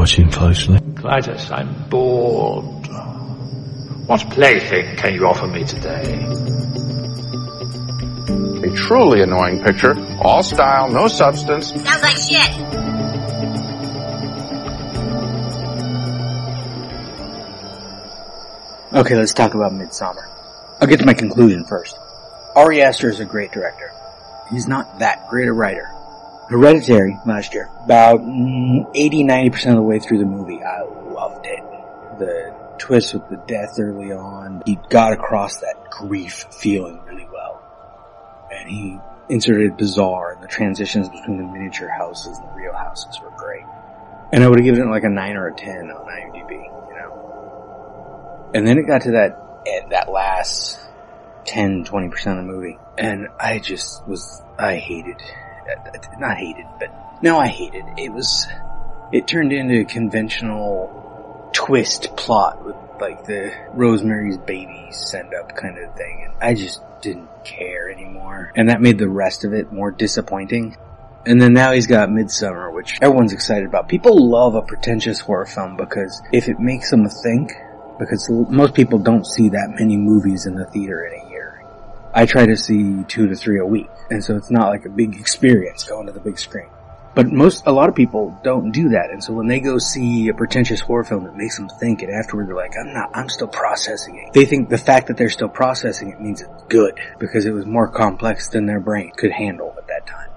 watching closely. Clytus, I'm bored. What plaything can you offer me today? A truly annoying picture. All style, no substance. Sounds like shit. Okay, let's talk about Midsommar. I'll get to my conclusion first. Ari Aster is a great director. He's not that great a writer. Hereditary last year, about 80-90% of the way through the movie, I loved it. The twist with the death early on, he got across that grief feeling really well. And he inserted bizarre, and the transitions between the miniature houses and the real houses were great. And I would have given it like a 9 or a 10 on IMDb, you know. And then it got to that, eh, that last 10, 20% of the movie. And I just was, I hated, not hated, but no, I hated. It It was, it turned into a conventional twist plot with like the Rosemary's Baby send up kind of thing. And I just didn't care anymore. And that made the rest of it more disappointing. And then now he's got Midsommar, which everyone's excited about. People love a pretentious horror film because if it makes them think, because most people don't see that many movies in the theater in a year. I try to see two to three a week, and so it's not like a big experience going to the big screen. But most, a lot of people don't do that, and so when they go see a pretentious horror film that makes them think, and afterward they're like, I'm not, I'm still processing it. They think the fact that they're still processing it means it's good, because it was more complex than their brain could handle at that time.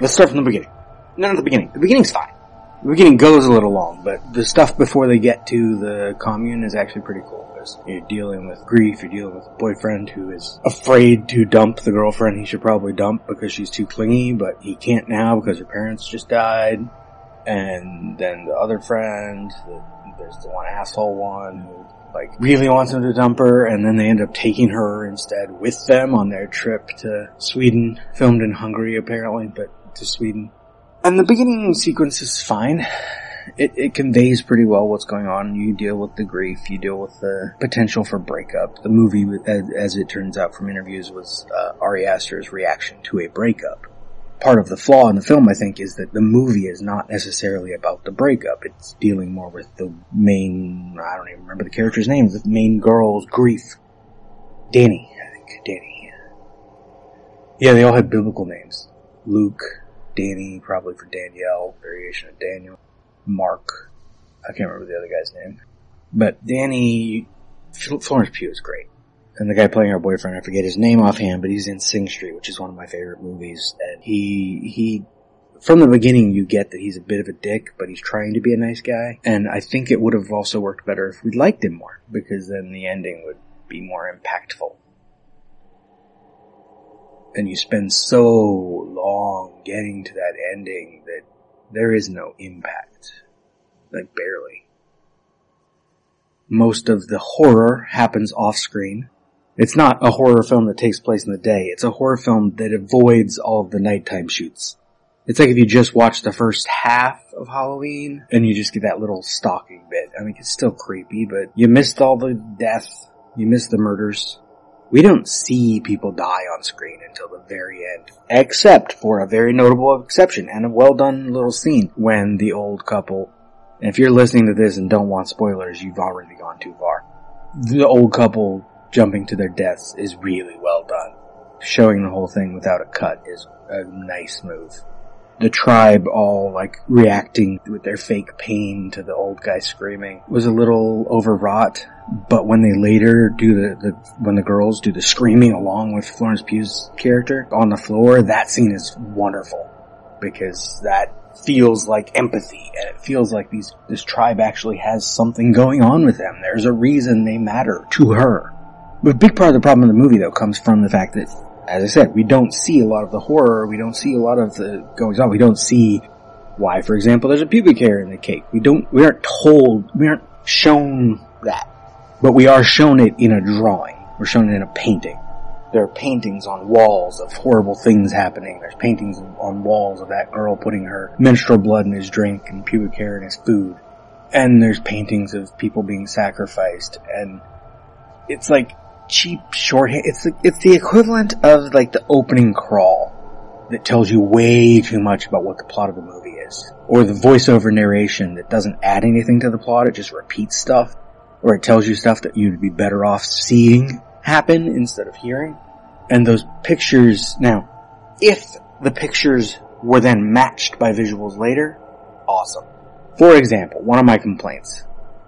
Let's start from the beginning. Not at the beginning. The beginning's fine. The beginning goes a little long, but the stuff before they get to the commune is actually pretty cool. You're dealing with grief, you're dealing with a boyfriend who is afraid to dump the girlfriend he should probably dump because she's too clingy, but he can't now because her parents just died. And then the other friend, the, there's the one asshole one who like really wants him to dump her, and then they end up taking her instead with them on their trip to Sweden, filmed in Hungary apparently, but to Sweden. And the beginning sequence is fine. It, it conveys pretty well what's going on. You deal with the grief, you deal with the potential for breakup. The movie, as, it turns out from interviews, was uh, Ari Aster's reaction to a breakup. Part of the flaw in the film, I think, is that the movie is not necessarily about the breakup. It's dealing more with the main, I don't even remember the character's name, the main girl's grief. Danny, I think. Danny. Yeah, they all had biblical names. Luke, Danny, probably for Danielle, variation of Daniel. Mark, I can't remember the other guy's name. But Danny, Florence Pugh is great. And the guy playing her boyfriend, I forget his name offhand, but he's in Sing Street, which is one of my favorite movies. And he, he, from the beginning you get that he's a bit of a dick, but he's trying to be a nice guy. And I think it would have also worked better if we'd liked him more, because then the ending would be more impactful and you spend so long getting to that ending that there is no impact. Like barely. Most of the horror happens off screen. It's not a horror film that takes place in the day. It's a horror film that avoids all of the nighttime shoots. It's like if you just watch the first half of Halloween and you just get that little stalking bit. I mean, it's still creepy, but you missed all the death. You missed the murders. We don't see people die on screen until the very end. Except for a very notable exception and a well done little scene when the old couple, if you're listening to this and don't want spoilers, you've already gone too far. The old couple jumping to their deaths is really well done. Showing the whole thing without a cut is a nice move the tribe all like reacting with their fake pain to the old guy screaming was a little overwrought. But when they later do the, the when the girls do the screaming along with Florence Pugh's character on the floor, that scene is wonderful because that feels like empathy and it feels like these this tribe actually has something going on with them. There's a reason they matter to her. But a big part of the problem in the movie though comes from the fact that as I said, we don't see a lot of the horror. We don't see a lot of the goings on. We don't see why, for example, there's a pubic hair in the cake. We don't, we aren't told, we aren't shown that. But we are shown it in a drawing. We're shown it in a painting. There are paintings on walls of horrible things happening. There's paintings on walls of that girl putting her menstrual blood in his drink and pubic hair in his food. And there's paintings of people being sacrificed. And it's like, cheap shorthand. It's the, it's the equivalent of like the opening crawl that tells you way too much about what the plot of the movie is. Or the voiceover narration that doesn't add anything to the plot, it just repeats stuff. Or it tells you stuff that you'd be better off seeing happen instead of hearing. And those pictures, now, if the pictures were then matched by visuals later, awesome. For example, one of my complaints,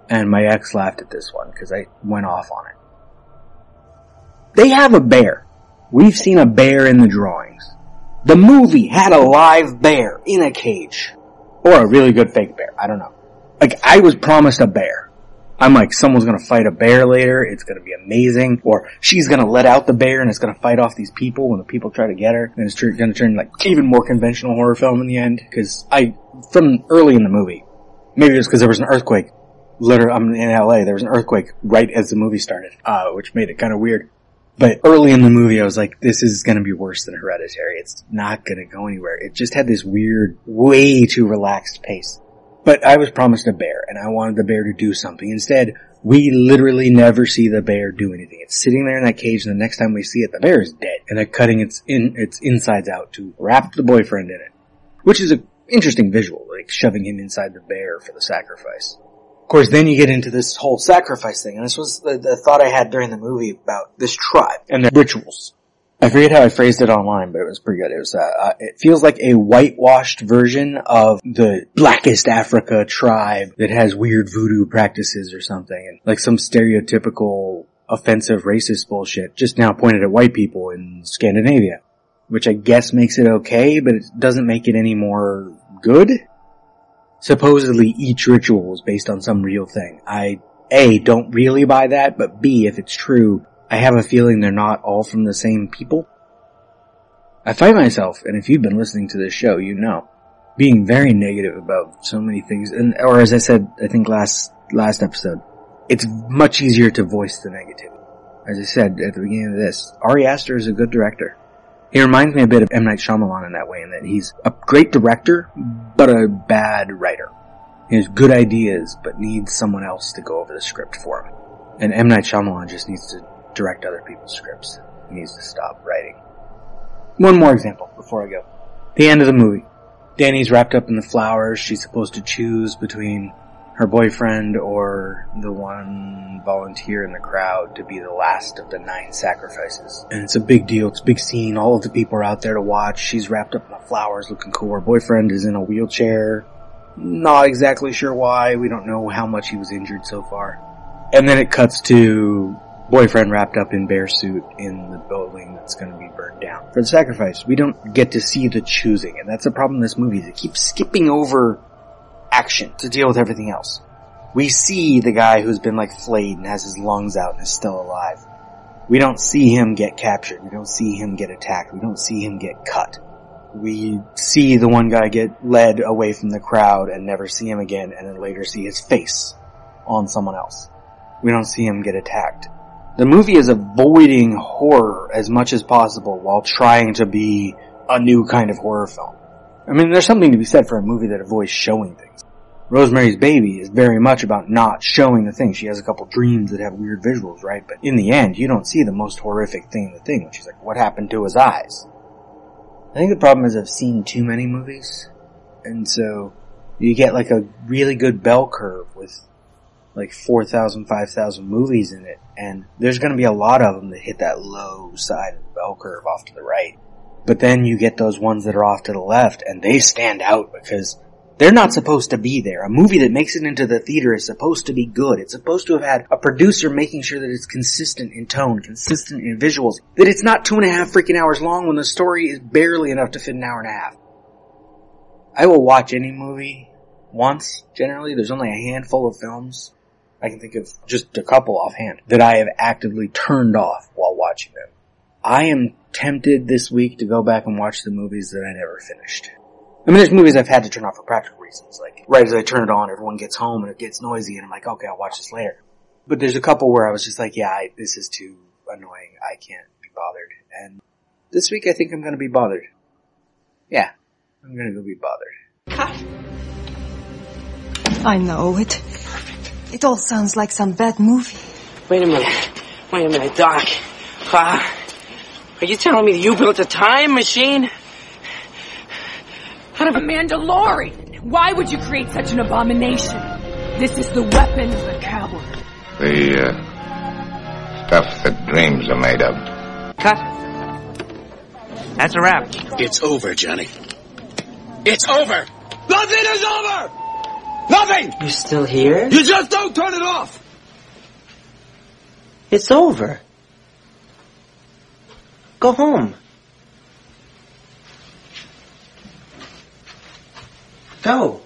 and my ex laughed at this one because I went off on it. They have a bear. We've seen a bear in the drawings. The movie had a live bear in a cage. Or a really good fake bear. I don't know. Like, I was promised a bear. I'm like, someone's gonna fight a bear later, it's gonna be amazing, or she's gonna let out the bear and it's gonna fight off these people when the people try to get her, and it's gonna turn like even more conventional horror film in the end, cause I, from early in the movie, maybe it was cause there was an earthquake, literally, I'm in LA, there was an earthquake right as the movie started, uh, which made it kinda weird. But early in the movie, I was like, this is gonna be worse than Hereditary. It's not gonna go anywhere. It just had this weird, way too relaxed pace. But I was promised a bear, and I wanted the bear to do something. Instead, we literally never see the bear do anything. It's sitting there in that cage, and the next time we see it, the bear is dead, and they're cutting its in its insides out to wrap the boyfriend in it, which is an interesting visual, like shoving him inside the bear for the sacrifice. Course, then you get into this whole sacrifice thing, and this was the, the thought I had during the movie about this tribe and their rituals. I forget how I phrased it online, but it was pretty good. It was, uh, uh, it feels like a whitewashed version of the blackest Africa tribe that has weird voodoo practices or something, and like some stereotypical offensive racist bullshit, just now pointed at white people in Scandinavia. Which I guess makes it okay, but it doesn't make it any more good. Supposedly each ritual is based on some real thing. I, A, don't really buy that, but B, if it's true, I have a feeling they're not all from the same people. I find myself, and if you've been listening to this show, you know, being very negative about so many things, and or as I said, I think last last episode, it's much easier to voice the negativity. As I said at the beginning of this, Ari Aster is a good director. He reminds me a bit of M Night Shyamalan in that way, in that he's a great director, but a bad writer. He has good ideas, but needs someone else to go over the script for him. And M Night Shyamalan just needs to direct other people's scripts. He needs to stop writing. One more example before I go. The end of the movie. Danny's wrapped up in the flowers. She's supposed to choose between her boyfriend or the one volunteer in the crowd to be the last of the nine sacrifices. And it's a big deal. It's a big scene. All of the people are out there to watch. She's wrapped up in the flowers looking cool. Her boyfriend is in a wheelchair. Not exactly sure why. We don't know how much he was injured so far. And then it cuts to boyfriend wrapped up in bear suit in the building that's going to be burned down. For the sacrifice, we don't get to see the choosing, and that's a problem in this movie. They keep skipping over action to deal with everything else. We see the guy who's been like flayed and has his lungs out and is still alive. We don't see him get captured. We don't see him get attacked. We don't see him get cut. We see the one guy get led away from the crowd and never see him again and then later see his face on someone else. We don't see him get attacked. The movie is avoiding horror as much as possible while trying to be a new kind of horror film. I mean, there's something to be said for a movie that avoids showing things. Rosemary's Baby is very much about not showing the thing. She has a couple dreams that have weird visuals, right? But in the end, you don't see the most horrific thing in the thing, is like, what happened to his eyes? I think the problem is I've seen too many movies, and so you get like a really good bell curve with like 4,000, 5,000 movies in it, and there's gonna be a lot of them that hit that low side of the bell curve off to the right. But then you get those ones that are off to the left, and they stand out because they're not supposed to be there. A movie that makes it into the theater is supposed to be good. It's supposed to have had a producer making sure that it's consistent in tone, consistent in visuals, that it's not two and a half freaking hours long when the story is barely enough to fit an hour and a half. I will watch any movie once, generally. There's only a handful of films I can think of just a couple offhand that I have actively turned off while watching them. I am tempted this week to go back and watch the movies that I never finished. I mean, there's movies I've had to turn off for practical reasons. Like, right as I turn it on, everyone gets home and it gets noisy and I'm like, okay, I'll watch this later. But there's a couple where I was just like, yeah, I, this is too annoying. I can't be bothered. And this week I think I'm gonna be bothered. Yeah, I'm gonna go be bothered. Cut. I know it. It all sounds like some bad movie. Wait a minute. Wait a minute, Doc. Uh, are you telling me that you built a time machine? Out of a Mandalorian? Why would you create such an abomination? This is the weapon of the coward. The uh, stuff that dreams are made of. Cut. That's a wrap. It's over, Johnny. It's over! Nothing is over! Nothing! You're still here? You just don't turn it off! It's over. Go home. Go.